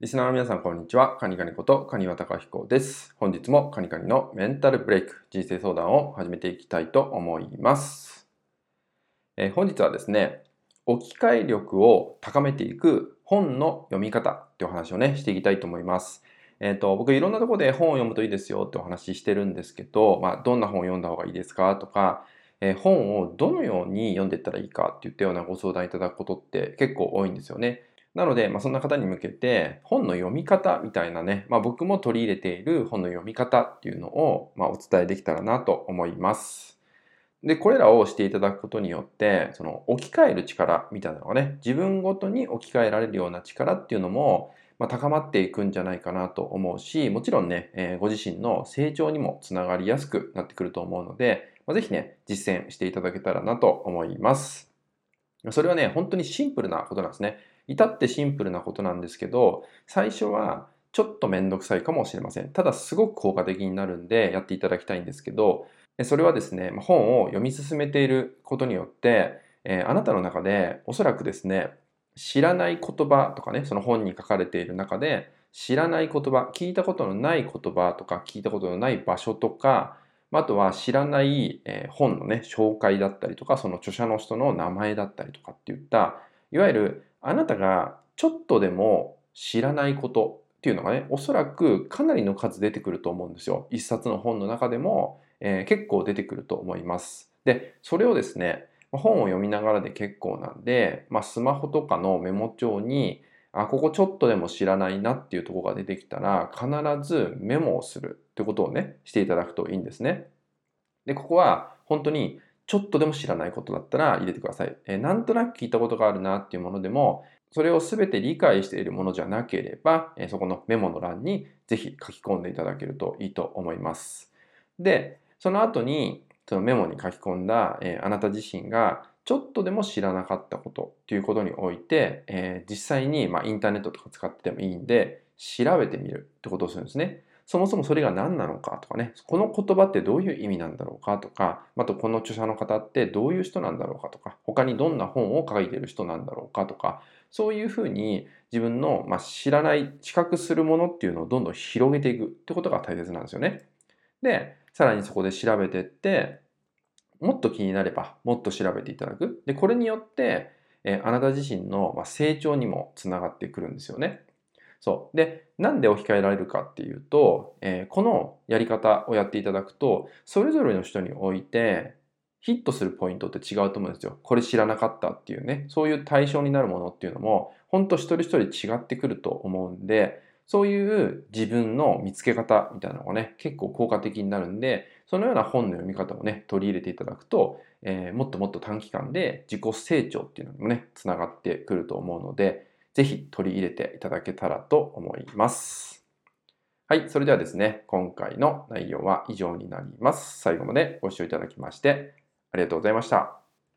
リスナーの皆さん、こんにちは。カニカニこと、カニワタカヒコです。本日もカニカニのメンタルブレイク、人生相談を始めていきたいと思います。えー、本日はですね、置き換え力を高めていく本の読み方っていうお話をね、していきたいと思います。えっ、ー、と、僕いろんなところで本を読むといいですよってお話ししてるんですけど、まあ、どんな本を読んだ方がいいですかとか、えー、本をどのように読んでいったらいいかっていったようなご相談いただくことって結構多いんですよね。なので、まあ、そんな方に向けて本の読み方みたいなね、まあ、僕も取り入れている本の読み方っていうのを、まあ、お伝えできたらなと思います。で、これらをしていただくことによって、その置き換える力みたいなのがね、自分ごとに置き換えられるような力っていうのも、まあ、高まっていくんじゃないかなと思うし、もちろんね、えー、ご自身の成長にもつながりやすくなってくると思うので、まあ、ぜひね、実践していただけたらなと思います。それはね、本当にシンプルなことなんですね。至ってシンプルなことなんですけど、最初はちょっとめんどくさいかもしれません。ただすごく効果的になるんでやっていただきたいんですけど、それはですね、本を読み進めていることによって、えあなたの中でおそらくですね、知らない言葉とかね、その本に書かれている中で、知らない言葉、聞いたことのない言葉とか、聞いたことのない場所とか、あとは知らない、本のね、紹介だったりとか、その著者の人の名前だったりとかっていった、いわゆるあなたがちょっとでも知らないことっていうのがね、おそらくかなりの数出てくると思うんですよ。一冊の本の中でも、えー、結構出てくると思います。で、それをですね、本を読みながらで結構なんで、まあ、スマホとかのメモ帳に、あ、ここちょっとでも知らないなっていうとこが出てきたら、必ずメモをするってことをね、していただくといいんですね。で、ここは本当にちょっとでも知らないことだったら入れてください。え、なんとなく聞いたことがあるなっていうものでも、それを全て理解しているものじゃなければ、え、そこのメモの欄にぜひ書き込んでいただけるといいと思います。で、その後にそのメモに書き込んだ、えー、あなた自身がちょっとでも知らなかったことっていうことにおいて、えー、実際に、まあ、インターネットとか使っててもいいんで調べてみるってことをするんですね。そもそもそれが何なのかとかね、この言葉ってどういう意味なんだろうかとか、あとこの著者の方ってどういう人なんだろうかとか、他にどんな本を書いてる人なんだろうかとか、そういうふうに自分の、まあ、知らない、知覚するものっていうのをどんどん広げていくってことが大切なんですよね。で、さらにそこで調べていって、もっと気になればもっと調べていただく。で、これによって、えあなた自身の成長にもつながってくるんですよね。そう。で、なんで置き換えられるかっていうと、え、このやり方をやっていただくと、それぞれの人において、ヒットするポイントって違うと思うんですよ。これ知らなかったっていうね、そういう対象になるものっていうのも、本当一人一人違ってくると思うんで、そういう自分の見つけ方みたいなのがね、結構効果的になるんで、そのような本の読み方をね、取り入れていただくと、えー、もっともっと短期間で自己成長っていうのにもね、つながってくると思うので、ぜひ取り入れていただけたらと思います。はい。それではですね、今回の内容は以上になります。最後までご視聴いただきましてありがとうございました。